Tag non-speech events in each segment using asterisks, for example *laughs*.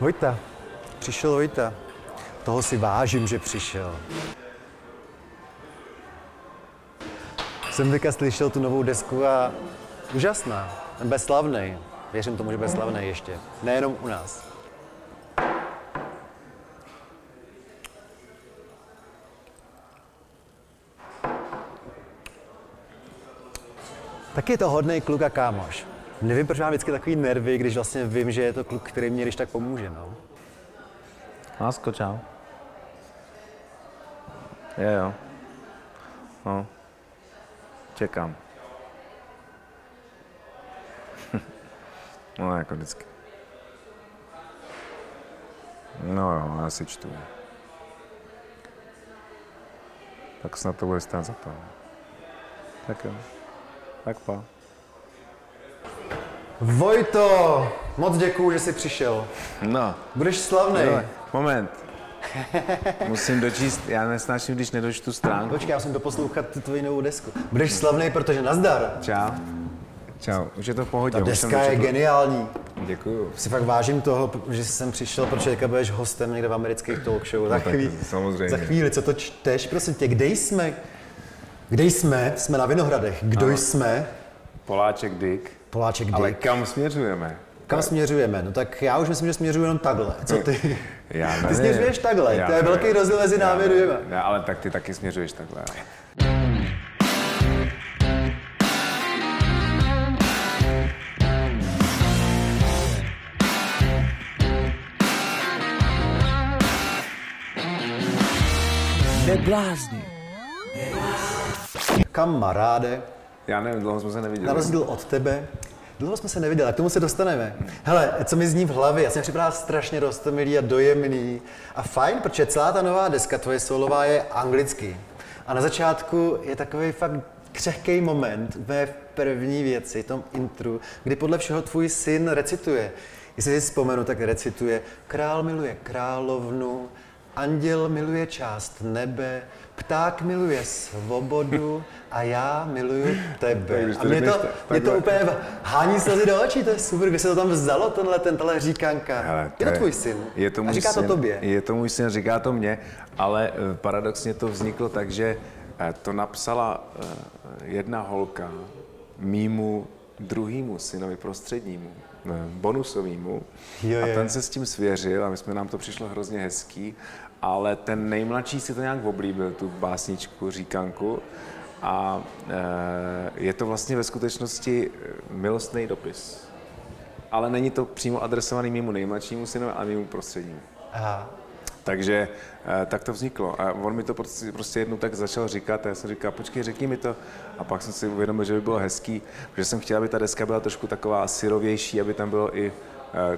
Vojta. Přišel Vojta. Toho si vážím, že přišel. Jsem teďka slyšel tu novou desku a úžasná. Bezslavnej. Věřím tomu, že bezslavnej ještě. Nejenom u nás. Tak je to hodný kluk a kámoš. Nevím, proč mám vždycky takový nervy, když vlastně vím, že je to kluk, který mě když tak pomůže, no. Lásko, čau. Je jo. No. Čekám. *laughs* no, jako vždycky. No jo, já si čtu. Tak snad to bude stát za to. Tak jo. Tak pa. Vojto, moc děkuju, že jsi přišel. No. Budeš slavný. Jo, moment. Musím dočíst, já nesnáším, když nedočtu stránku. Počkej, já musím doposlouchat tu tvoji novou desku. Budeš slavný, protože nazdar. Čau. Čau, už je to v pohodě. Ta deska je geniální. Děkuju. Si fakt vážím toho, že jsi sem přišel, protože teďka budeš hostem někde v amerických talk show. Za, tak chvíli, samozřejmě. za chvíli, co to čteš, prosím tě, kde jsme? Kde jsme? Jsme na Vinohradech. Kdo Ano. jsme? Poláček Dick. Poláček Dick. Ale kam směřujeme? Kam směřujeme? No tak já už myslím, že směřuji jenom takhle. Co ty? *laughs* Já Ty nevím. směřuješ takhle, Já to je nevím. velký rozdíl mezi námi dvěma. Ne, ale tak ty taky směřuješ takhle. Neblázni. Kamaráde, Já nevím, dlouho jsme se neviděli. na rozdíl od tebe, dlouho jsme se neviděli, k tomu se dostaneme. Hele, co mi zní v hlavě, já jsem připadá strašně rostomilý a dojemný a fajn, protože celá ta nová deska tvoje solová je anglicky. A na začátku je takový fakt křehký moment ve první věci, tom intru, kdy podle všeho tvůj syn recituje. Jestli si vzpomenu, tak recituje Král miluje královnu, anděl miluje část nebe, pták miluje svobodu a já miluju tebe. to A mě to, ta- mě to úplně hání slzy do očí, to je super, kde se to tam vzalo, tenhle, ten, tahle říkanka. Hele, je to tvůj syn. Je to a můj říká syn, to tobě. Je to můj syn, říká to mě, ale eh, paradoxně to vzniklo tak, že eh, to napsala eh, jedna holka mýmu druhýmu synovi prostřednímu, bonusovýmu. Jo, a jo. ten se s tím svěřil a my jsme nám to přišlo hrozně hezký, ale ten nejmladší si to nějak oblíbil, tu básničku, říkanku. A eh, je to vlastně ve skutečnosti eh, milostný dopis. Ale není to přímo adresovaný mému nejmladšímu synovi, ale mému prostřednímu. Aha. Takže eh, tak to vzniklo. A on mi to prostě, prostě jednou tak začal říkat a já jsem říkal, počkej, řekni mi to. A pak jsem si uvědomil, že by bylo hezký, že jsem chtěl, aby ta deska byla trošku taková syrovější, aby tam bylo i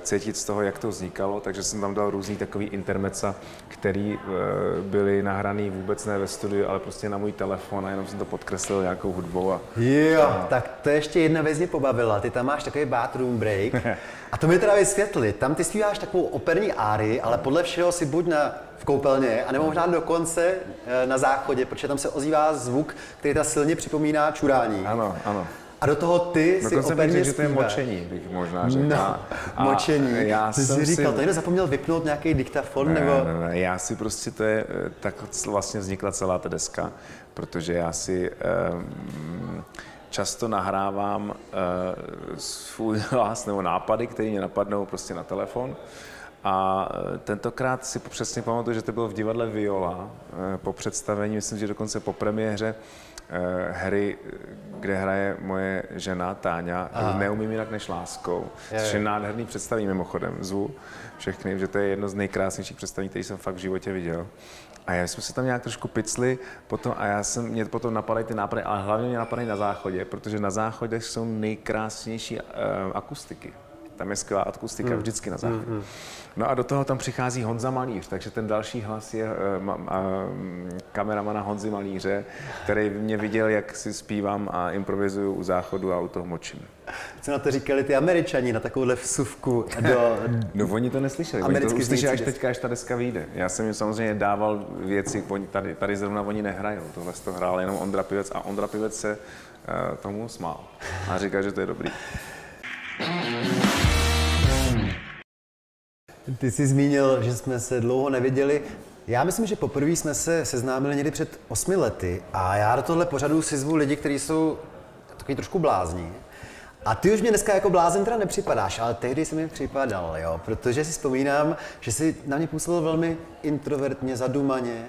cítit z toho, jak to vznikalo, takže jsem tam dal různý takový intermeca, který eh, byly nahraný vůbec ne ve studiu, ale prostě na můj telefon a jenom jsem to podkreslil nějakou hudbou a Jo, tak to ještě jedna věc mě pobavila. Ty tam máš takový bathroom break. *laughs* A to mi teda vysvětli. Tam ty zpíváš takovou operní árii, ale podle všeho si buď na, v koupelně, anebo možná dokonce eh, na záchodě, protože tam se ozývá zvuk, který ta silně připomíná čurání. ano, ano. A do toho ty si Dokonce bych operně řekl, že to je močení, bych možná řekl. No, A- močení. Já Ty jsem jsi říkal, si... někdo zapomněl vypnout nějaký diktafon, Ne, nebo... ne, ne, já si prostě to je, eh, tak vlastně vznikla celá ta deska, protože já si um, často nahrávám uh, svůj *laughs* hlas nebo nápady, které mě napadnou prostě na telefon. A tentokrát si přesně pamatuju, že to bylo v divadle Viola po představení, myslím, že dokonce po premiéře hry, eh, kde hraje moje žena Táňa, Neumím jinak než láskou, Je, což je. je nádherný představení mimochodem, zvu všechny, že to je jedno z nejkrásnějších představení, které jsem fakt v životě viděl. A já jsme se tam nějak trošku picli potom, a já jsem, mě potom napadají ty nápady, ale hlavně mě napadají na záchodě, protože na záchodě jsou nejkrásnější uh, akustiky. Tam je skvělá akustika Hmm. vždycky na záchodě. No a do toho tam přichází Honza Malíř, takže ten další hlas je uh, uh, kameramana Honzy Malíře, který mě viděl, jak si zpívám a improvizuju u záchodu a u toho močím. Co na to říkali ty američani, na takovouhle vsuvku do... No oni to neslyšeli, oni to uslyšeli až teďka, až ta deska vyjde. Já jsem jim samozřejmě dával věci, oni tady, tady zrovna oni nehrajou, tohle to hrál jenom Ondra Pivec a Ondra Pivec se uh, tomu smál a říkal, že to je dobrý. Ty jsi zmínil, že jsme se dlouho neviděli. Já myslím, že poprvé jsme se seznámili někdy před osmi lety a já do tohle pořadu si zvu lidi, kteří jsou takový trošku blázní. A ty už mě dneska jako blázen teda nepřipadáš, ale tehdy jsi mi připadal, jo, protože si vzpomínám, že jsi na mě působil velmi introvertně, zadumaně.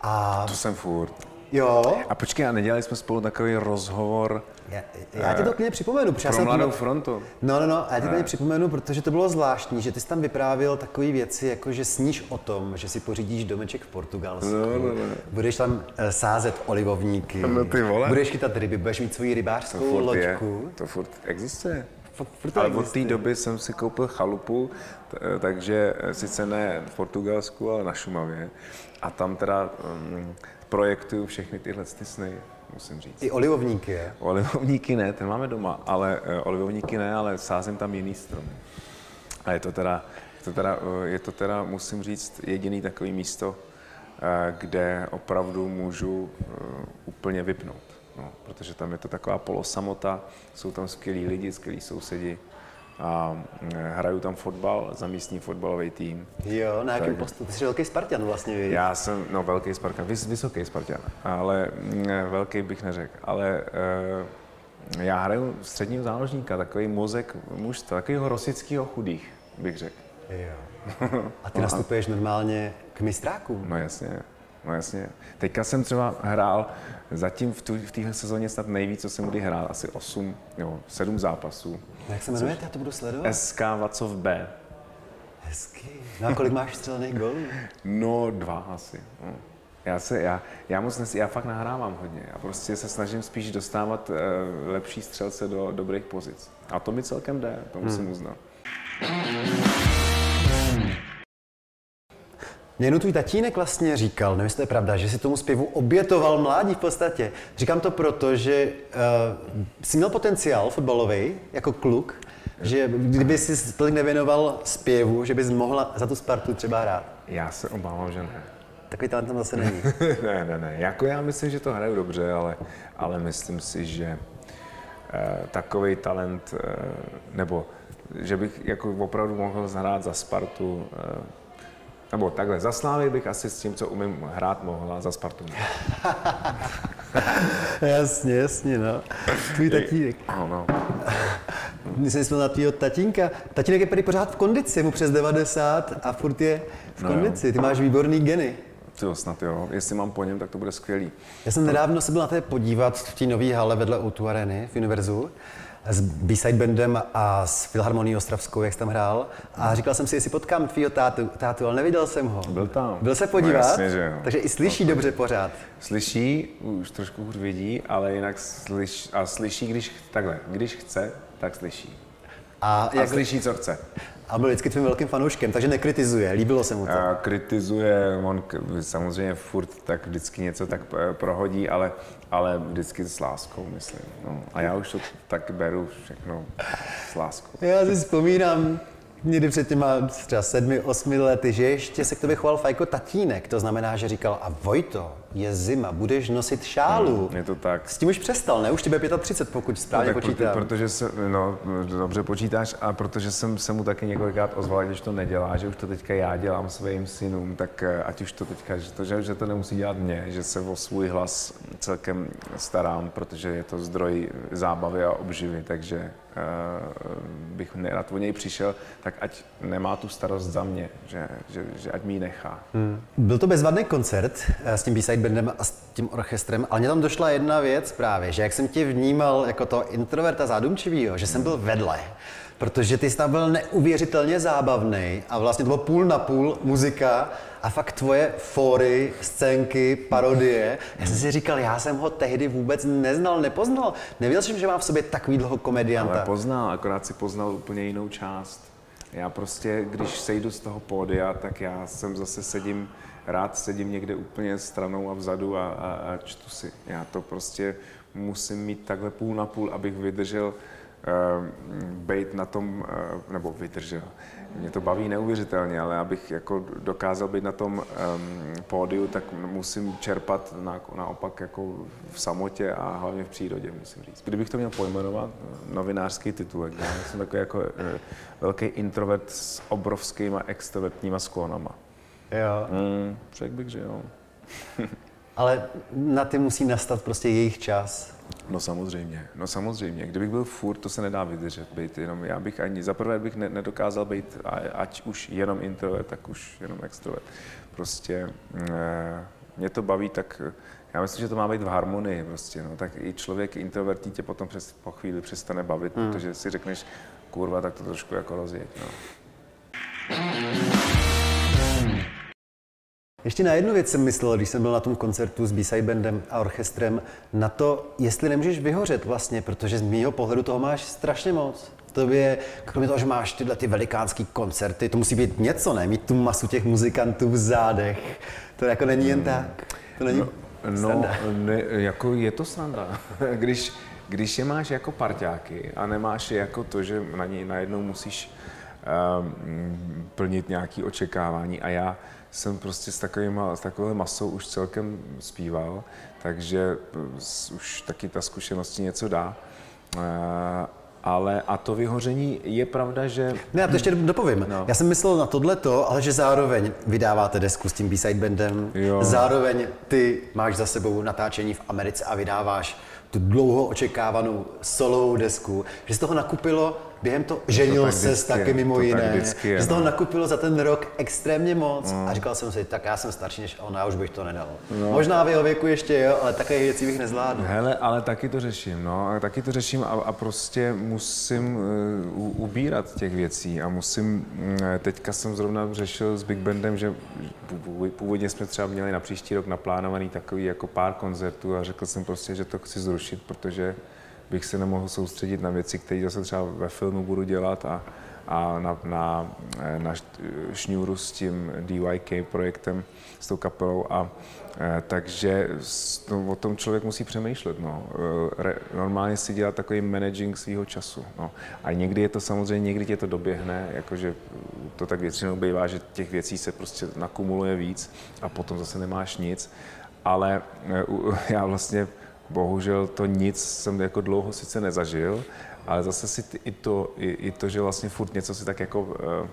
A To jsem furt. Jo, A počkej, a nedělali jsme spolu takový rozhovor já, já ti to klidně připomenu, protože já pro jsem Mladou frontu? No, no, no, a já ti tady připomenu, protože to bylo zvláštní, že ty jsi tam vyprávěl takové věci, jako že sníš o tom, že si pořídíš domeček v Portugalsku, No, no, no. budeš tam eh, sázet olivovníky, No, ty vole. budeš chytat ryby, budeš mít svoji To rybářskou furt je. loďku. To furt existuje. Furt to Ale od té existuje. doby jsem si koupil chalupu, t- takže eh, sice ne v Portugalsku, ale na Šumavě. A tam teda um, projektuju všechny tyhle ty sny, musím říct. I olivovníky, je. Olivovníky ne, ten máme doma, ale uh, olivovníky ne, ale sázím tam jiný strom. A je to teda, je to teda, eh, je to teda musím říct, jediný takový místo, eh, kde opravdu můžu eh, úplně vypnout. No, protože tam je to taková polosamota, jsou tam skvělí lidi, skvělí sousedi a eh, hraju tam fotbal za místní fotbalový tým. Jo, na jakém Tak. postu? Ty jsi velký Spartan vlastně, víš? Já jsem, no velký Spartan, vys, vysoký Spartan, ale mm, velký bych neřekl, ale uh, já hraju středního záložníka, takový mozek mužstva, takového rosického chudých, bych řekl. Jo. *laughs* A ty nastupuješ normálně k mistrákům. No jasně, no jasně. Teďka jsem třeba hrál zatím v, tu, v téhle sezóně snad nejvíc, co jsem kdy hrál, asi 8, jo, 7 zápasů. No, jak se jmenuje? Já to budu sledovat. SK Vacov B. Hezky. No a kolik máš střelených gólů? No, dva asi. No. Já, se, já, já moc nes, já fakt nahrávám hodně. Já prostě se snažím spíš dostávat uh, lepší střelce do dobrých pozic. A to mi celkem jde, to musím hmm. uznat. Mě jenom tvůj tatínek vlastně říkal, nevím, jestli to je pravda, že si tomu zpěvu obětoval mládí v podstatě. Říkám to proto, že uh, jsi měl potenciál fotbalový jako kluk, že kdyby si tolik nevěnoval zpěvu, že bys mohla za tu Spartu třeba hrát. Já se obávám, že ne. Takový talent tam zase *laughs* není. ne, ne, ne. Jako já myslím, že to hraju dobře, ale, ale myslím si, že eh, takový talent, eh, nebo že bych jako opravdu mohl zahrát za Spartu, eh, nebo takhle, za Slávy bych asi s tím, co umím hrát, mohla, za Spartu. *laughs* jasně, jasně, no. Tvůj tatínek. No, no. Když jsem myslel na tvýho tatínka. Tatínek je prý pořád v kondici, mu přes 90 a furt je v No jo. kondici. Ty máš výborný geny. Tyjo, snad jo. Jestli mám po něm, tak to bude skvělý. Já jsem nedávno se byl na té podívat v té nové hale vedle O2 Areny v Univerzu s B-side bandem a s Filharmonií Ostravskou, jak jsi tam hrál. A říkal jsem si, jestli potkám tvýho tátu, tátu, ale neviděl jsem ho. Byl tam. Byl se No podívat, jasně, že jo. takže i slyší dobře pořád. Slyší, už trošku hůř vidí, ale jinak slyš, a slyší, když takhle, když chce, tak slyší. A, A jak, slyší, co chce. A byl vždycky tvým velkým fanouškem, takže nekritizuje, líbilo se mu to. A kritizuje, on samozřejmě furt tak vždycky něco tak eh, prohodí, ale, ale vždycky s láskou, myslím. No. A já už to tak beru všechno s láskou. Já si vzpomínám, někdy před těma třeba sedmi, osmi lety, že ještě se k tobě choval Fajko tatínek. To znamená, že říkal, a Vojto, je zima, budeš nosit šálu. Je to tak. S tím už přestal, ne? Už ti bude 35, pokud správně No, počítám. proto, protože se, no, dobře počítáš a protože jsem se mu taky několikrát ozval, když to nedělá, že už to teďka já dělám svým synům, tak eh, ať už to teďka, že to, že, že to nemusí dělat mě, že se o svůj hlas celkem starám, protože je to zdroj zábavy a obživy, takže uh, bych nerad o něj přišel, tak ať nemá tu starost za mě, že, že, že ať mi ji nechá. Hmm. Byl to bezvadný koncert eh, s tím B-side bandem a s tím orchestrem, ale mě tam došla jedna věc právě, že jak jsem tě vnímal jako to introverta zádumčivýho, že jsem byl vedle. Protože ty jsi tam byl neuvěřitelně zábavný a vlastně to bylo půl na půl muzika a fakt tvoje fóry, scénky, parodie. Já jsem si říkal, já jsem ho tehdy vůbec neznal, nepoznal. Nevěděl jsem, že má v sobě takový dlouho komedianta. Ale poznal, akorát si poznal úplně jinou část. Já prostě, když sejdu z toho pódia, tak já jsem zase sedím, rád sedím někde úplně stranou a vzadu a, a, a čtu si. Já to prostě musím mít takhle půl na půl, abych vydržel být na tom, nebo vydržel. Mě to baví neuvěřitelně, ale abych jako dokázal být na tom um, pódiu, tak musím čerpat na, naopak jako v samotě a hlavně v přírodě, musím říct. Kdybych to měl pojmenovat, novinářský titulek, já jsem takový jako uh, velký introvert s obrovskýma extrovertníma sklonama. Jo. Mm, řekl bych, že jo. *laughs* Ale na ty musí nastat prostě jejich čas. No samozřejmě, no samozřejmě. Kdybych byl furt, to se nedá vydržet, být jenom, já bych ani, za prvé bych ne, nedokázal být, ať už jenom introvert, tak už jenom extrovert. Prostě e, mě to baví, tak já myslím, že to má být v harmonii prostě, no. Tak i člověk introvertní tě potom přes, po chvíli přestane bavit, hmm. protože si řekneš, kurva, tak to trošku jako rozjeď, no. Ještě na jednu věc jsem myslel, když jsem byl na tom koncertu s B-side bandem a orchestrem, na to, jestli nemůžeš vyhořet vlastně, protože z mýho pohledu toho máš strašně moc. Tobě, kromě toho, že máš tyhle ty velikánský koncerty, to musí být něco, ne? Mít tu masu těch muzikantů v zádech. To jako není jen tak. To není no, no ne, jako je to sranda. *laughs* když, když je máš jako parťáky a nemáš je jako to, že na něj najednou musíš um, plnit nějaké očekávání a já jsem prostě s, takovýma, s takovou masou už celkem zpíval, takže už taky ta zkušenost něco dá. Ale a to vyhoření je pravda, že... Ne, já to ještě dopovím. No. Já jsem myslel na tohleto, ale že zároveň vydáváte desku s tím B-side bandem, jo. zároveň ty máš za sebou natáčení v Americe a vydáváš tu dlouho očekávanou solovou desku, že z toho nakupilo během to ženil to se s taky mimo to jiné. Vždycky je, že toho no. nakupilo za ten rok extrémně moc no. a říkal jsem si, tak já jsem starší než on, já už bych to nedal. No. Možná v jeho věku ještě jo, ale takové věci bych nezvládl. Hele, ale taky to řeším, no, a taky to řeším a, a prostě musím uh, ubírat těch věcí a musím, uh, teďka jsem zrovna řešil s Big Bandem, že původně jsme třeba měli na příští rok naplánovaný takový jako pár koncertů a řekl jsem prostě, že to chci zrušit, protože bych se nemohl soustředit na věci, které zase třeba ve filmu budu dělat a, a na, na, na šňůru s tím DYK projektem, s tou kapelou. A, e, takže no, o tom člověk musí přemýšlet. No. Re, normálně si dělat takový managing svého času. No. A někdy je to samozřejmě, někdy tě to doběhne, jakože to tak většinou bývá, že těch věcí se prostě nakumuluje víc a potom zase nemáš nic. Ale *laughs* já vlastně bohužel to nic jsem jako dlouho sice nezažil, ale zase si i to, i, i to že vlastně furt něco si tak jako uh,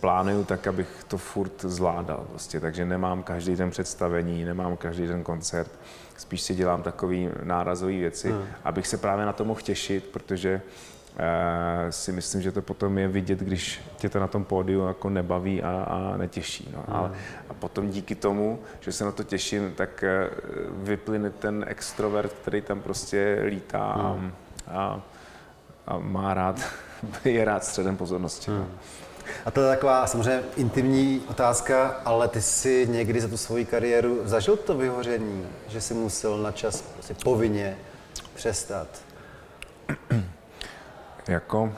plánuju tak, abych to furt zvládal. Prostě. Takže nemám každý den představení, nemám každý den koncert, spíš si dělám takové nárazové věci, hmm. abych se právě na to mohl těšit, protože si myslím, že to potom je vidět, když tě to na tom pódiu jako nebaví a, a netěší. No. Ale, a potom díky tomu, že se na to těším, tak uh, vyplyne ten extrovert, který tam prostě lítá a, hmm. a, a má rád, *laughs* je rád středem pozornosti. Mm. A to je taková samozřejmě intimní otázka, ale ty jsi někdy za tu svoji kariéru zažil to vyhoření, že jsi musel na čas prostě povinně přestat? Jako...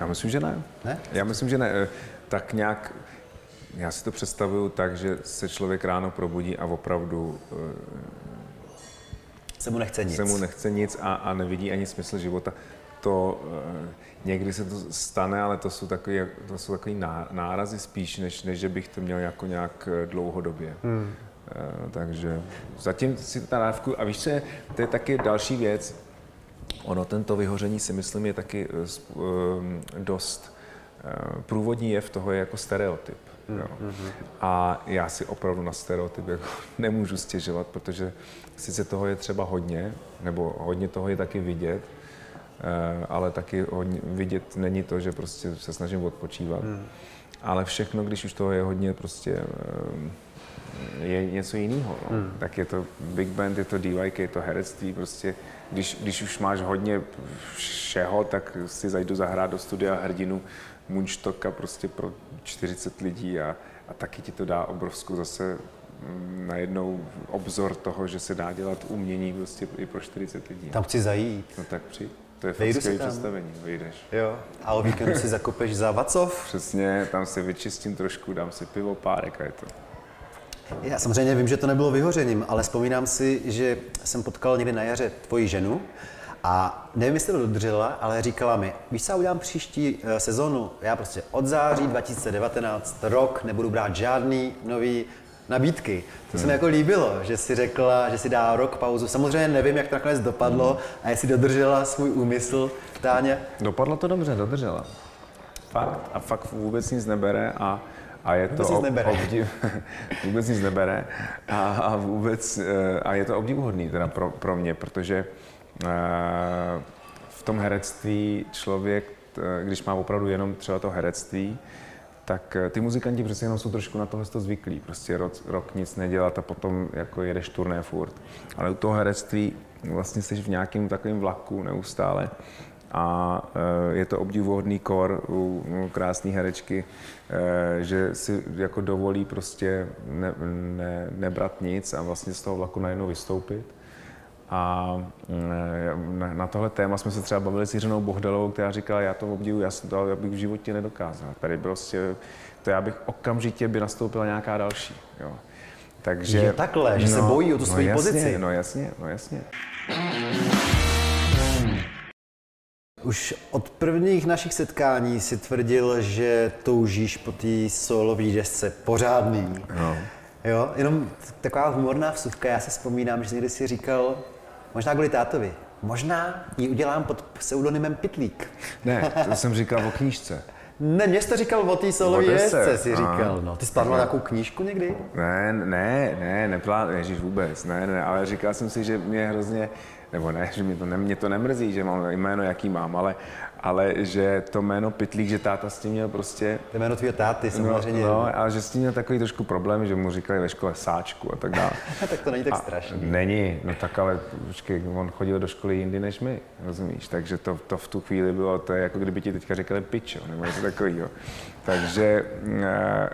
Já myslím, že ne. Ne? Já myslím, že ne. Eh, tak nějak, já si to představuju tak, že se člověk ráno probudí a opravdu eh, se mu nechce nic. Se mu nechce nic a, a nevidí ani smysl života. To eh, někdy se to stane, ale to jsou takové, to jsou takový nárazy spíš, než, než že bych to měl jako nějak dlouhodobě. Hmm. Takže zatím si to dávku, a víš co, to je taky další věc, Ono tento vyhoření si myslím je taky eh, eh, dost eh, průvodní jev toho je jako stereotyp. Jo. Mm-hmm. A já si opravdu na stereotyp jako *laughs* nemůžu stěžovat, protože sice toho je třeba hodně, nebo hodně toho je taky vidět, ale taky hodně vidět není to, že prostě se snažím odpočívat. Mm. Ale všechno, když už toho je hodně, prostě je něco jiného. No. Mm. Tak je to big band, je to DYK, je to herectví, prostě když, když už máš hodně všeho, tak si zajdu zahrát do studia hrdinu Munchtoka prostě pro 40 lidí a, a taky ti to dá obrovskou zase mm, najednou obzor toho, že se dá dělat umění prostě i pro 40 lidí. Tam chci zajít. No tak přijď. To je fakt skvělé představení, vyjdeš. Jo, a o víkendu si zakopeš za Vacov? Přesně, tam si vyčistím trošku, dám si pivo, párek a je to. Já samozřejmě vím, že to nebylo vyhořením, ale vzpomínám si, že jsem potkal někdy na jaře tvoji ženu a nevím, jestli to dodržela, ale říkala mi, víš, co já udělám příští uh, sezonu? Já prostě od září 2019 rok nebudu brát žádný nový nabídky. To se mi jako líbilo, že si řekla, že si dá rok pauzu. Samozřejmě nevím, jak to nakonec dopadlo a jestli dodržela svůj úmysl, Táně. Dopadlo to dobře, dodržela. Fakt. A fakt vůbec nic nebere a, a je Vůbec to nic nebere. obdiv, *laughs* vůbec nic nebere a, a vůbec eh, a je to obdivuhodný teda pro, pro mě, protože eh, v tom herectví člověk, eh, když má opravdu jenom třeba to herectví, tak ty muzikanti přece jenom jsou trošku na tohle zvyklí. Prostě rok, rok nic nedělat a potom jako jedeš turné furt. Ale u toho herectví vlastně jsi v nějakém takovém vlaku neustále a eh, je to obdivuhodný kor u, krásné herečky, eh, že si jako dovolí prostě ne, ne, nebrat nic a vlastně z toho vlaku najednou vystoupit. A mm, na- tohle téma jsme se třeba bavili s Jiřinou Bohdalovou, která říkala, já to obdivu, já jsem to ale bych v životě nedokázal. Tady prostě, to já bych okamžitě by nastoupila nějaká další. Jo. Takže, Jo, takhle, že se bojí o tu svoji no jasně, pozici. No jasně, no jasně. Už od prvních našich setkání si tvrdil, že toužíš po té solové desce pořádný. No. Jo, jenom taková humorná vsuvka, já si vzpomínám, že někdy si říkal, možná kvůli tátovi, možná ji udělám pod pseudonymem Pitlík. Ne, to jsem říkal o knížce. Ne, mě jsi to říkal o té solové desce, desce, si říkal. No, ty jsi plánoval nějakou knížku někdy? Ne, ne, ne, neplán, ježíš vůbec, ne, ne, ale říkal jsem si, že mě hrozně, nebo ne, že mě to, ne, mě to nemrzí, že mám jméno, jaký mám, ale, ale že to jméno Pitlík, že táta s tím měl prostě, To jméno tvýho táty, no, samozřejmě. no, a že s tím měl takový trošku problém, že mu říkali ve škole sáčku a tak dále. *laughs* tak to není tak A strašný. Není, no tak ale počkej, on chodil do školy jindy než my, rozumíš? Takže to, to v tu chvíli bylo, to je jako kdyby ti teďka říkali pičo, nebo něco takového. Takže eh,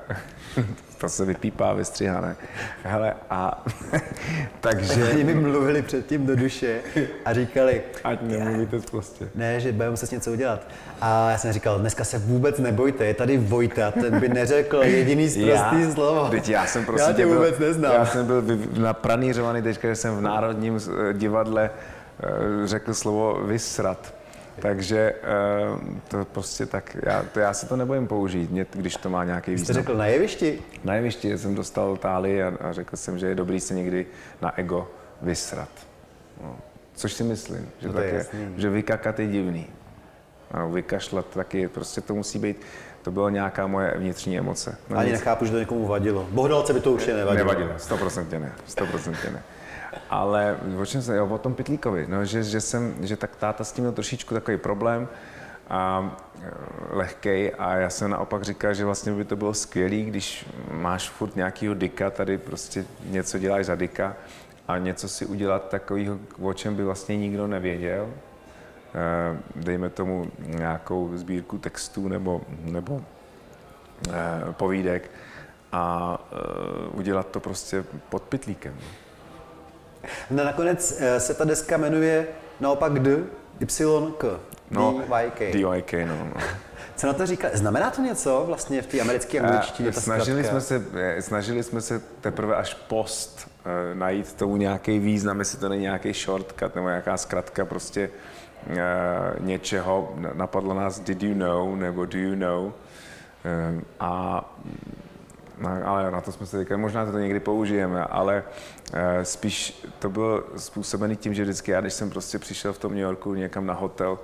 *laughs* to se vypípá, vystřihá, ne? Hele, a *laughs* takže... Oni mi mluvili předtím do duše a říkali, Ať nemluvíte prostě. ne, že budeme muset něco udělat. A já jsem říkal, dneska se vůbec nebojte, je tady Vojta, ten by neřekl jediný *laughs* zprostý slovo. Teď já jsem prostě já tě byl, vůbec neznám. Já jsem byl napranířovaný teďka, že jsem v Národním divadle eh, řekl slovo vysrat. Takže eh, to prostě tak, já, to já si to nebojím použít, mě, když to má nějaký Jste význam. řekl na jevišti? Na jevišti jsem dostal táli a, a řekl jsem, že je dobrý se někdy na ego vysrat. No. Což si myslím, že, No tak je je, jasný. že vykakat je divný. Ano, vykašlat taky, prostě to musí být, to byla nějaká moje vnitřní emoce. No Ani nic. nechápu, že to někomu vadilo. Bohdalce by to určitě nevadilo. Nevadilo, stoprocentně ne, stoprocentně ne. Ale se, jo, o tom Pitlíkovi, no, že, že, jsem, že tak táta s tím měl trošičku takový problém a lehkej a já jsem naopak říkal, že vlastně by to bylo skvělé, když máš furt nějakýho dika, tady prostě něco děláš za dika a něco si udělat takového, o čem by vlastně nikdo nevěděl. Eh, Dejme tomu nějakou sbírku textů nebo, nebo eh, povídek a eh, udělat to prostě pod pitlíkem. No nakonec eh, se ta deska jmenuje naopak D, Y, K. No, D, Y, K. DYK, no. no. *laughs* Co na to říká? Znamená to něco vlastně v té americké angličtině, ta snažili, jsme se, eh, snažili jsme se teprve až post eh, najít tomu nějaký význam, jestli to není nějaký shortcut nebo nějaká zkratka prostě eh, něčeho. Napadlo nás did you know nebo do you know. Eh, a ale na to jsme se říkali, možná to někdy použijeme, ale eh, spíš to bylo způsobené tím, že vždycky já, když jsem prostě přišel v tom New Yorku někam na hotel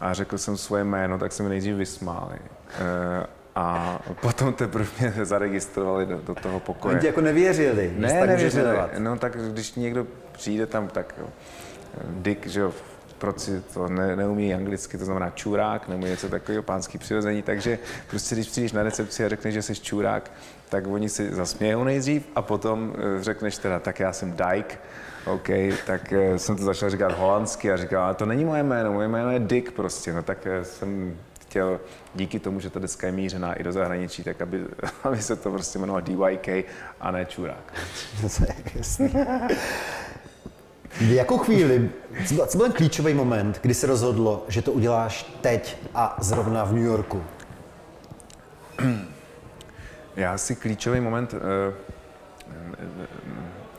a řekl jsem svoje jméno, tak se mi nejdřív vysmáli. Eh, a potom teprve mě zaregistrovali do, do toho pokoje. Oni ti jako nevěřili, Ne, tak nevěřili. No tak když někdo přijde tam, tak jo. Dick, že jo, proč si to ne, neumí anglicky, to znamená čurák nebo něco takového, pánský přirození, takže prostě když přijdeš na recepci a řekneš, že jsi čurák, tak oni si zasmějou nejdřív a potom eh, řekneš teda, tak já jsem Dyke, OK, tak eh, jsem to začal říkat holandsky a říkal, ale to není moje jméno, moje jméno je Dick prostě, no tak eh, jsem chtěl díky tomu, že ta deska je mířená i do zahraničí, tak aby, *laughs* aby se to prostě jmenovalo DYK a ne čurák. *laughs* V jakou chvíli, co byl, co byl ten klíčový moment, kdy se rozhodlo, že to uděláš teď a zrovna v New Yorku? Já si klíčový moment, eh,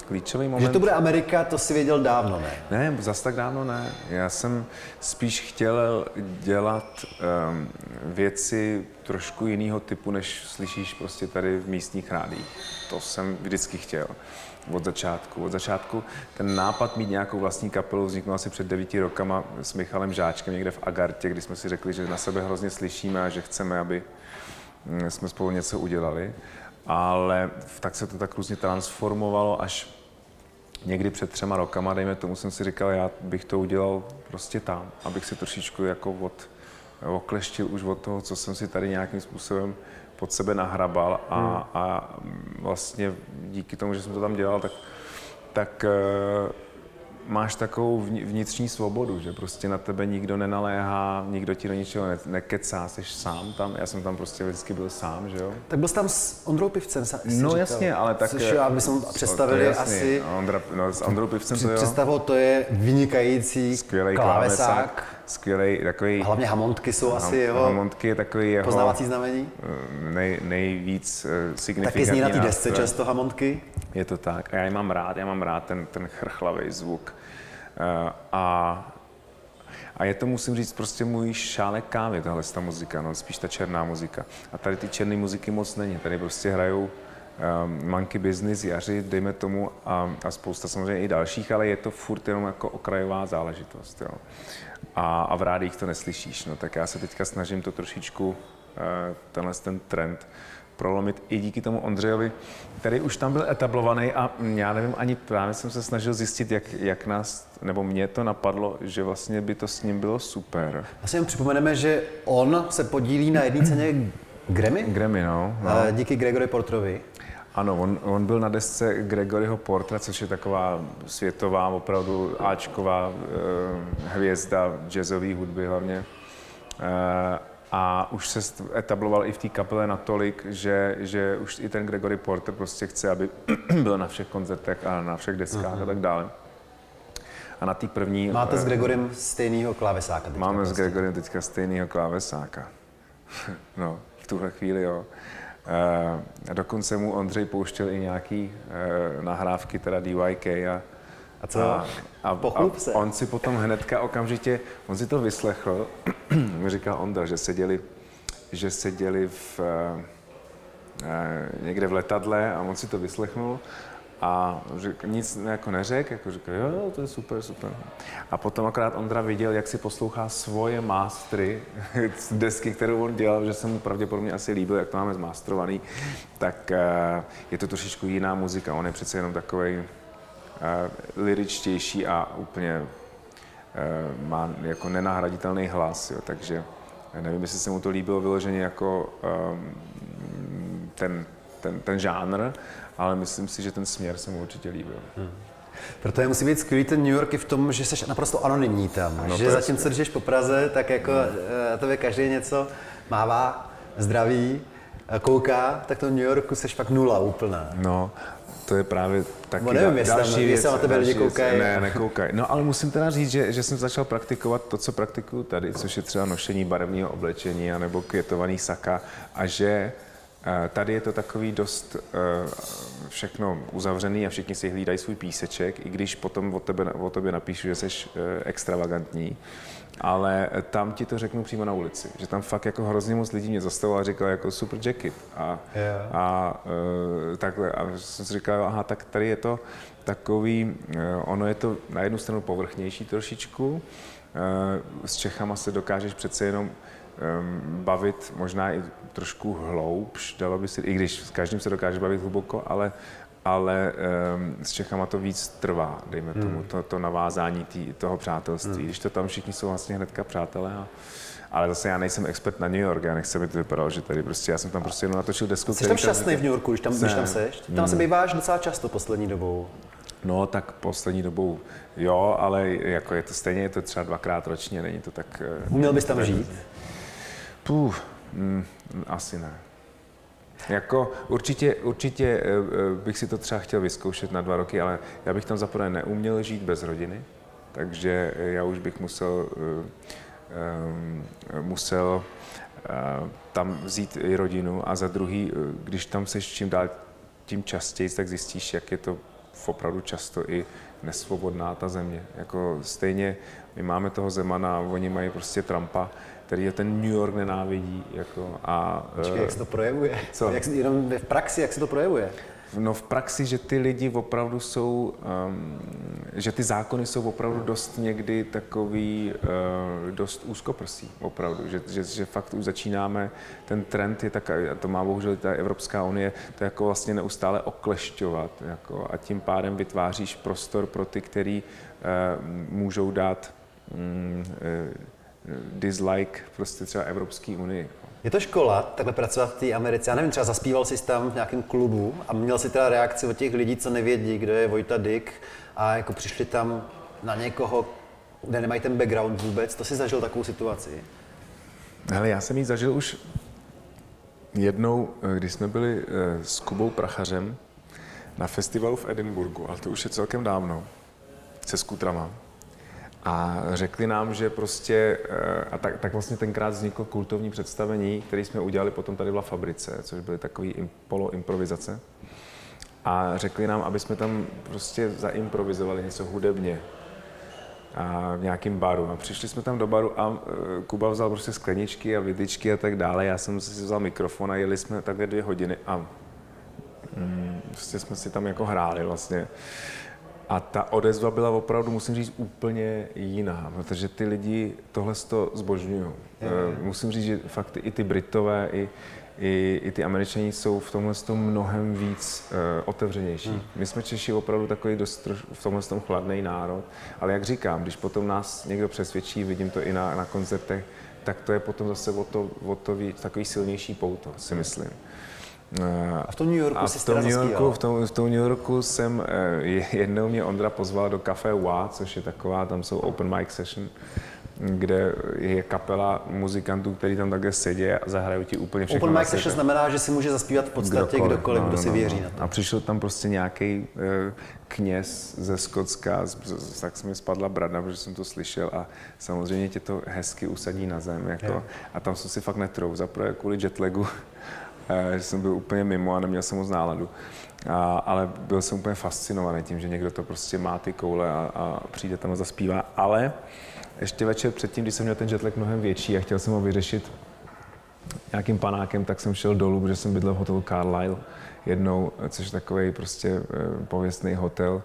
klíčový moment. Že to bude Amerika, to si věděl dávno, ne? Ne, zas tak dávno ne. Já jsem spíš chtěl dělat um, věci trošku jiného typu, než slyšíš prostě tady v místních rádích. To jsem vždycky chtěl. Od začátku. Od začátku ten nápad mít nějakou vlastní kapelu vzniknul asi před devíti rokama s Michalem Žáčkem někde v Agartě, kdy jsme si řekli, že na sebe hrozně slyšíme a že chceme, aby mm, jsme spolu něco udělali. Ale tak se to tak různě transformovalo, až někdy před třema rokama, dejme tomu, jsem si říkal, já bych to udělal prostě tam, abych si trošičku jako od, okleštil už od toho, co jsem si tady nějakým způsobem pod sebe nahrabal a, hmm. a vlastně díky tomu, že jsem to tam dělal, tak, tak uh, máš takovou vnitřní svobodu, že prostě na tebe nikdo nenaléhá, nikdo ti do ničeho ne- nekecá, jsi sám tam, já jsem tam prostě vždycky byl sám, že jo. Tak byl jsi tam s Ondrou Pivcem, jsi No říkal. jasně, ale tak... Což já bychom představili jasný, asi... Ondra, no, s Ondrou Pivcem to jo. Představou to je vynikající Skvělej klávesák. klávesák. Skvělej, takový... Hlavně hamontky jsou asi jeho... Hamontky takový jeho... Poznávací znamení? Nej, nejvíc uh, signifikantní Taky zní na té desce často hamontky? Je to tak. A já je mám rád, já mám rád ten, ten chrchlavý zvuk. Uh, a a je to, musím říct, prostě můj šálek kávy, tahle ta muzika, no, spíš ta černá muzika. A tady ty černé muziky moc není, tady prostě hrajou Monkey Business, Jaři, dejme tomu, a, a spousta samozřejmě i dalších, ale je to furt jenom jako okrajová záležitost. Jo. A, a v rádích to neslyšíš. No, tak já se teďka snažím to trošičku, uh, tenhle ten trend, prolomit i díky tomu Ondřejovi, který už tam byl etablovaný a já nevím, ani právě jsem se snažil zjistit, jak, jak nás, nebo mě to napadlo, že vlastně by to s ním bylo super. Asi jen připomeneme, že on se podílí na jedné ceně Grammy? Grammy, no. no. Díky Gregory Porterovi. Ano, on, on byl na desce Gregoryho Portra, což je taková světová, opravdu áčková eh, hvězda jazzové hudby hlavně. Eh, a už se etabloval i v té kapele natolik, že, že už i ten Gregory Porter prostě chce, aby *clears throat* byl na všech koncertech a na všech deskách uh-huh. a tak dále. A na té první... Máte s eh, Gregorem stejného klávesáka teďka? Máme prostě. s Gregorem teďka stejného klávesáka. *laughs* no, v tuhle chvíli jo. Uh, dokonce mu Ondřej pouštěl i nějaký uh, nahrávky, teda DYK a, a co? A, a, a on si potom hnedka okamžitě, on si to vyslechl, *clears throat* mi říkal Ondra, že seděli, že seděli v, eh, někde v letadle a on si to vyslechnul a řek, nic jako neřekl, jako říkal, jo, to je super, super. A potom akorát Ondra viděl, jak si poslouchá svoje mástry *laughs* z desky, kterou on dělal, že se mu pravděpodobně asi líbil, jak to máme zmástrovaný, tak uh, je to trošičku jiná muzika. On je přece jenom takový uh, liričtější a úplně uh, má jako nenahraditelný hlas, jo, takže nevím, jestli se mu to líbilo vyloženě jako um, ten, ten, ten žánr, ale myslím si, že ten směr se mu určitě líbil. Hmm. Proto je musí být skvělý ten New York i v tom, že jsi naprosto anonymní tam. No, že zatímco jdeš po Praze, tak jako hmm. tebe každý něco mává, zdraví, kouká, tak to v New Yorku seš fakt nula úplná. No, to je právě taky no, nevím, jestli další tam, věc. Jestli na tebe lidi koukají. Ne, nekoukají. No ale musím teda říct, že, že jsem začal praktikovat to, co praktikuju tady, což je třeba nošení barevného oblečení anebo květovaný saka a že eh, Tady je to takový dost všechno uzavřený a všichni si hlídají svůj píseček, i když potom o tebe, o tobě napíšu, že jsi uh, extravagantní ale tam ti to řeknu přímo na ulici, že tam fakt jako hrozně moc lidí mě zastavilo a říkal jako super jacket a, yeah. a uh, takhle a jsem si říkal, aha, tak tady je to takový, ono je to na jednu stranu povrchnější trošičku, s Čechama se dokážeš přece jenom bavit možná i trošku hloubš, dalo by si, i když s každým se dokáže bavit hluboko, ale ale um, s Čechama to víc trvá, dejme hmm. tomu, to, to navázání tý, toho přátelství, hmm. když to tam všichni jsou vlastně hnedka přátelé. A, ale zase já nejsem expert na New York, já nechci, aby to vypadalo, že tady prostě, já jsem tam prostě jenom natočil desku. Jsi tam šťastný v New Yorku, když tam, když tam seš? Tam hmm. se býváš docela často poslední dobou. No, tak poslední dobou jo, ale jako je to stejně, je to třeba dvakrát ročně, není to tak... Eh, Uměl bys tam žít? Puh, mm, asi ne. Jako určitě, určitě eh, eh, bych si to třeba chtěl vyzkoušet na dva roky, ale já bych tam zaprvé neuměl žít bez rodiny, takže já už bych musel, eh, musel tam vzít i rodinu a za druhý, když tam seš čím dál tím častěji, tak zjistíš, jak je to opravdu často i nesvobodná ta země. Jako stejně my máme toho Zemana oni mají prostě Trumpa, který je ten New York nenávidí. Jako, a, Počkej, jak se to projevuje? Co? Jak, jenom v praxi, jak se to projevuje? No v praxi, že ty lidi opravdu jsou, um, že ty zákony jsou opravdu dost někdy takový, uh, dost úzkoprsí, opravdu, že, že, že fakt už začínáme, ten trend je tak, a to má bohužel ta Evropská unie, to jako vlastně neustále oklešťovat, jako, a tím pádem vytváříš prostor pro ty, který uh, můžou dát um, uh, dislike prostě třeba Evropské unii. Je to škola, takhle pracovat v té Americe? Já nevím, třeba zaspíval jsi tam v nějakém klubu a měl si teda reakci od těch lidí, co nevědí, kdo je Vojta Dick a jako přišli tam na někoho, kde nemají ten background vůbec. To si zažil takovou situaci? Ale já jsem ji zažil už jednou, když jsme byli eh, s Kubou Prachařem na festivalu v Edinburgu, ale to už je celkem dávno, se skutrama. A řekli nám, že prostě, eh, a tak, tak vlastně tenkrát vzniklo kultovní představení, které jsme udělali potom tady v Fabrice, což byly takové poloimprovizace. A řekli nám, aby jsme tam prostě zaimprovizovali něco hudebně a v nějakém baru. A přišli jsme tam do baru a eh, Kuba vzal prostě skleničky a vidičky a tak dále. Já jsem si vzal mikrofon a jeli jsme takhle dvě hodiny a mm, prostě jsme si tam jako hráli vlastně. A ta odezva byla opravdu, musím říct, úplně jiná, protože ty lidi tohle to zbožňují. Musím říct, že fakt i ty Britové, i, i, i ty Američani jsou v tomhle tom mnohem víc uh, otevřenější. Hmm. My jsme Češi opravdu takový dost v tomhle tom chladný národ, ale jak říkám, když potom nás někdo přesvědčí, vidím to i na, na koncertech, tak to je potom zase o to, o to víc, takový silnější pouto, si myslím. A v tom New Yorku a v tom New Yorku, v tom, v tom New Yorku jsem, eh, jednou mě Ondra pozval do Café Wa, což je taková, tam jsou open mic session, kde je kapela muzikantů, kteří tam takhle sedí a zahrají ti úplně všechno. Open mic session znamená, že si může zaspívat v podstatě kdokoliv, kdokoliv no, kdo si no, věří no. na to. A přišel tam prostě nějaký uh, kněz ze Skotska, tak se mi spadla brada, protože jsem to slyšel a samozřejmě tě to hezky usadí na zem. Jako, a tam jsem si fakt netrou, zaprvé kvůli jetlagu Eh, že jsem byl úplně mimo a neměl jsem moc náladu. A, ale byl jsem úplně fascinovaný tím, že někdo to prostě má ty koule a, a přijde tam a zaspívá. Ale ještě večer předtím, když jsem měl ten jetlag mnohem větší a chtěl jsem ho vyřešit nějakým panákem, tak jsem šel dolů, protože jsem bydlel v hotelu Carlisle jednou, což je takový prostě eh, pověstný hotel.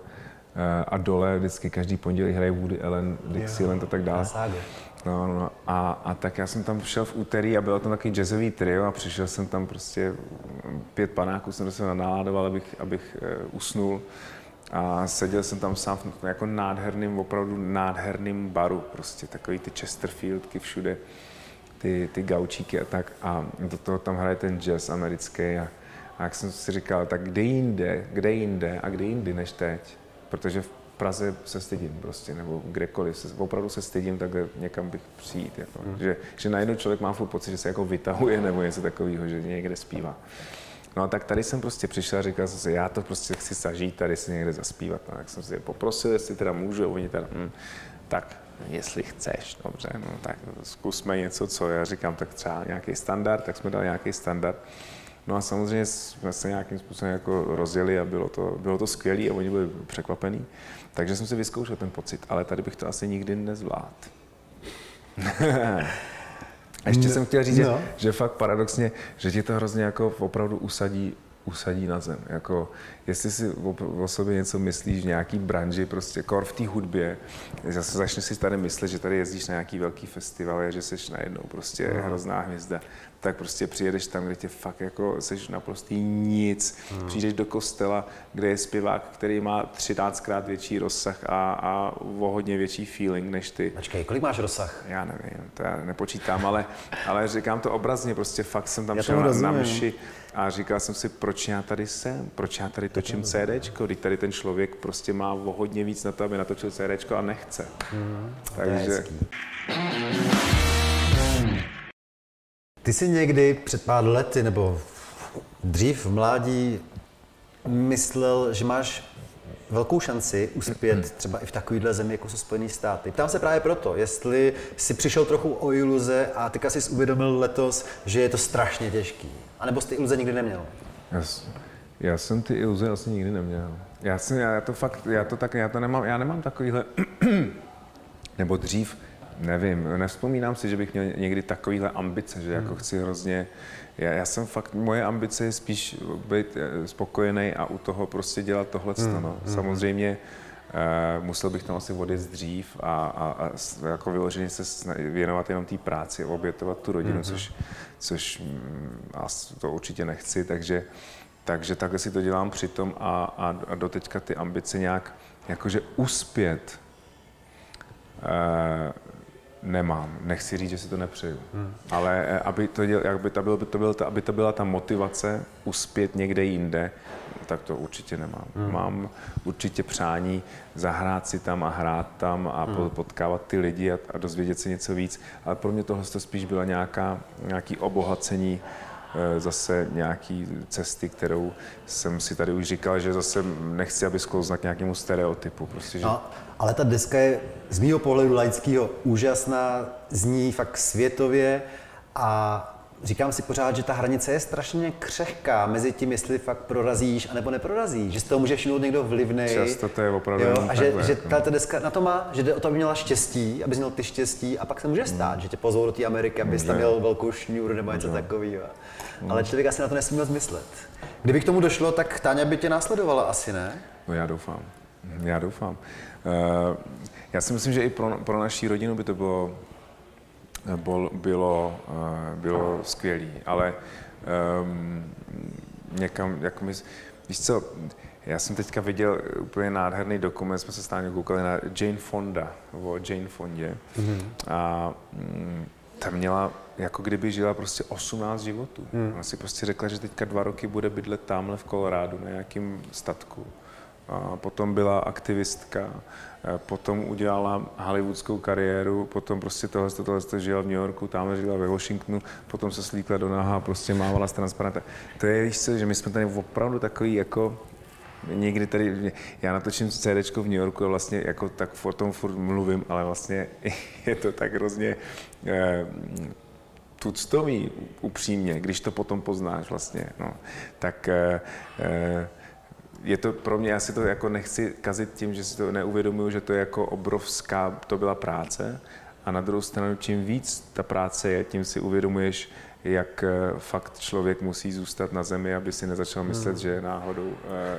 Eh, a dole vždycky každý pondělí hraje Woody Allen, Dixieland a tak dále. No, no, a, a tak já jsem tam šel v úterý a bylo tam takový jazzový trio a přišel jsem tam prostě pět panáků, jsem se naládoval, abych, abych uh, usnul. A seděl jsem tam sám v jako nádherným, opravdu nádherným baru, prostě takový ty Chesterfieldky všude, ty, ty gaučíky a tak. A do toho tam hraje ten jazz americký a, a jak jsem si říkal, tak kde jinde, kde jinde a kde jindy než teď? Protože v Praze se stydím prostě, nebo kdekoliv, se, opravdu se stydím takhle někam bych přijít. Jako. Hmm. Že, že najednou člověk má furt pocit, že se jako vytahuje nebo něco takového, že někde zpívá. No a tak tady jsem prostě přišel a říkal jsem si, já to prostě chci zažít, tady si někde zaspívat. No, tak jsem si je poprosil, jestli teda můžu, oni teda, hm, tak jestli chceš, dobře, no tak zkusme něco, co já říkám, tak třeba nějaký standard, tak jsme dali nějaký standard. No a samozřejmě jsme se nějakým způsobem jako rozjeli a bylo to, bylo to skvělé a oni byli překvapení. Takže jsem si vyzkoušel ten pocit, ale tady bych to asi nikdy nezvládl. *laughs* a ještě no, jsem chtěl říct, no. že, že fakt paradoxně, že ti to hrozně jako opravdu usadí usadí na zem. Jako, jestli si o, o sobě něco myslíš v nějaký branži, prostě kor v té hudbě, zase začneš si tady myslet, že tady jezdíš na nějaký velký festival a že jsi najednou prostě no. hrozná hvězda, tak prostě přijedeš tam, kde tě fakt jako jsi naprostý nic. No. Přijdeš do kostela, kde je zpěvák, který má 13krát větší rozsah a, a o hodně větší feeling než ty. Počkej, kolik máš rozsah? Já nevím, to já nepočítám, ale, ale říkám to obrazně, prostě fakt jsem tam šel na, na mši a říkal jsem si, proč já tady jsem, proč já tady točím CDčko, když tady ten člověk prostě má o hodně víc na to, aby natočil CDčko a nechce. Mm, Takže... Ty jsi někdy před pár lety nebo dřív v mládí myslel, že máš velkou šanci uspět třeba i v takovéhle zemi, jako jsou Spojené státy. Ptám se právě proto, jestli si přišel trochu o iluze a teďka jsi uvědomil letos, že je to strašně těžký. A nebo jsi ty iluze nikdy neměl? Yes. Já jsem ty iluze asi nikdy neměl. Já, jsem, já to fakt, já to tak, já to nemám, já nemám takovýhle, *clears throat* nebo dřív, nevím, nevzpomínám si, že bych měl někdy takovýhle ambice, že jako hmm. chci hrozně, já, já jsem fakt, moje ambice je spíš být eh, spokojený a u toho prostě dělat tohle. Hmm. No. Hmm. Samozřejmě uh, musel bych tam asi odjet dřív a, a, a jako vyloženě se věnovat jenom té práci a obětovat tu rodinu, hmm. což, což mm, to určitě nechci, takže takže takhle si to dělám přitom a, a, a doteďka ty ambice nějak jakože uspět e, nemám. Nechci říct, že si to nepřeju. Hmm. Ale eh, aby to, děl, aby, to byl, to byl, aby to byla ta motivace uspět někde jinde, tak to určitě nemám. Hmm. Mám určitě přání zahrát si tam a hrát tam a hmm. potkávat ty lidi a, a dozvědět se něco víc. Ale pro mě tohle to spíš byla nějaká, nějaký obohacení zase nějaký cesty, kterou jsem si tady už říkal, že zase nechci, aby sklouzla k nějakému stereotypu. Prostě, že... no, ale ta deska je z mého pohledu laického úžasná, zní fakt světově a říkám si pořád, že ta hranice je strašně křehká mezi tím, jestli fakt prorazíš anebo neprorazíš, že z toho může všimnout někdo vlivný. Často to je opravdu jo, A že, takhle, že jako. ta deska na to má, že jde o to, aby měla štěstí, aby měl ty štěstí a pak se může stát, hmm. že tě pozvou do té Ameriky, abys tam měl velkou šňůru nebo něco takového. Hmm. Ale člověk asi na to nesmí moc myslet. Kdyby k tomu došlo, tak Táňa by tě následovala asi, ne? No já doufám. Já doufám. Uh, já si myslím, že i pro, pro naší rodinu by to bylo bylo, bylo, eh, bylo skvělé, ale um, někam, jako my, víš co, já jsem teďka viděl úplně nádherný dokument, jsme se stále koukali na Jane Fonda, o Jane Fondě. Mm-hmm. A mm, ta měla, jako kdyby žila prostě 18 životů. Mm. Ona si prostě řekla, že teďka dva roky bude bydlet tamhle v Kolorádu na nějakým statku. Potom byla aktivistka, Eh, potom udělala hollywoodskou kariéru, potom prostě tohle, tohle, tohle žila v New Yorku, tam žila ve Washingtonu, potom se slíkla do náha a prostě mávala s transparentem. To je, víš co, že my jsme tady opravdu takový jako někdy tady, já natočím CD v New Yorku a vlastně jako tak o tom furt mluvím, ale vlastně *laughs* je to tak hrozně eh, tuctový upřímně, když to potom poznáš vlastně, no, tak eh, eh, je to pro mě, já si to jako nechci kazit tím, že si to neuvědomuju, že to je jako obrovská, to byla práce. A na druhou stranu, čím víc ta práce je, tím si uvědomuješ, jak eh, fakt člověk musí zůstat na zemi, aby si nezačal myslet, hmm. že náhodou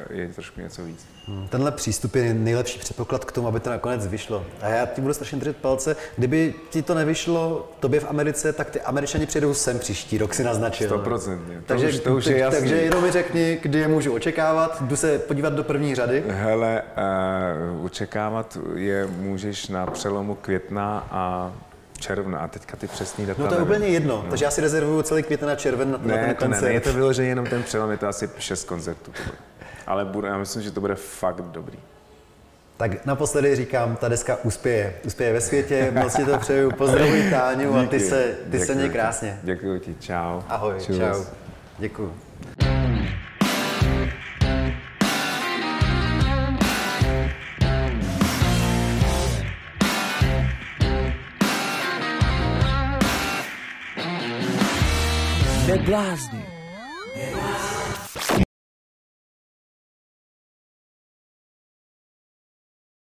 eh, je trošku něco víc. Hmm. Tenhle přístup je nejlepší předpoklad k tomu, aby to nakonec vyšlo. A já ti budu strašně držet palce. Kdyby ti to nevyšlo tobě v Americe, tak ty Američani přijedou sem příští rok, si naznačil. 100%. Takže, už, to už je jasný. takže jenom mi řekni, kdy je můžu očekávat. Jdu se podívat do první řady. Hele, uh, očekávat je můžeš na přelomu května a června a teďka ty přesný data. No to je úplně jedno, no. takže já si rezervuju celý květen na červen na, ne, ten to koncert. Ne, ne, je to vyloženě jenom ten přelom, je to asi šest koncertů. To bude. Ale bude, já myslím, že to bude fakt dobrý. Tak naposledy říkám, ta deska uspěje. Uspěje ve světě, moc ti to přeju. Pozdravuj Táňu a ty se, ty se měj krásně. Děkuji ti, čau. Ahoj, Čus. čau. Děkuji. se blazni.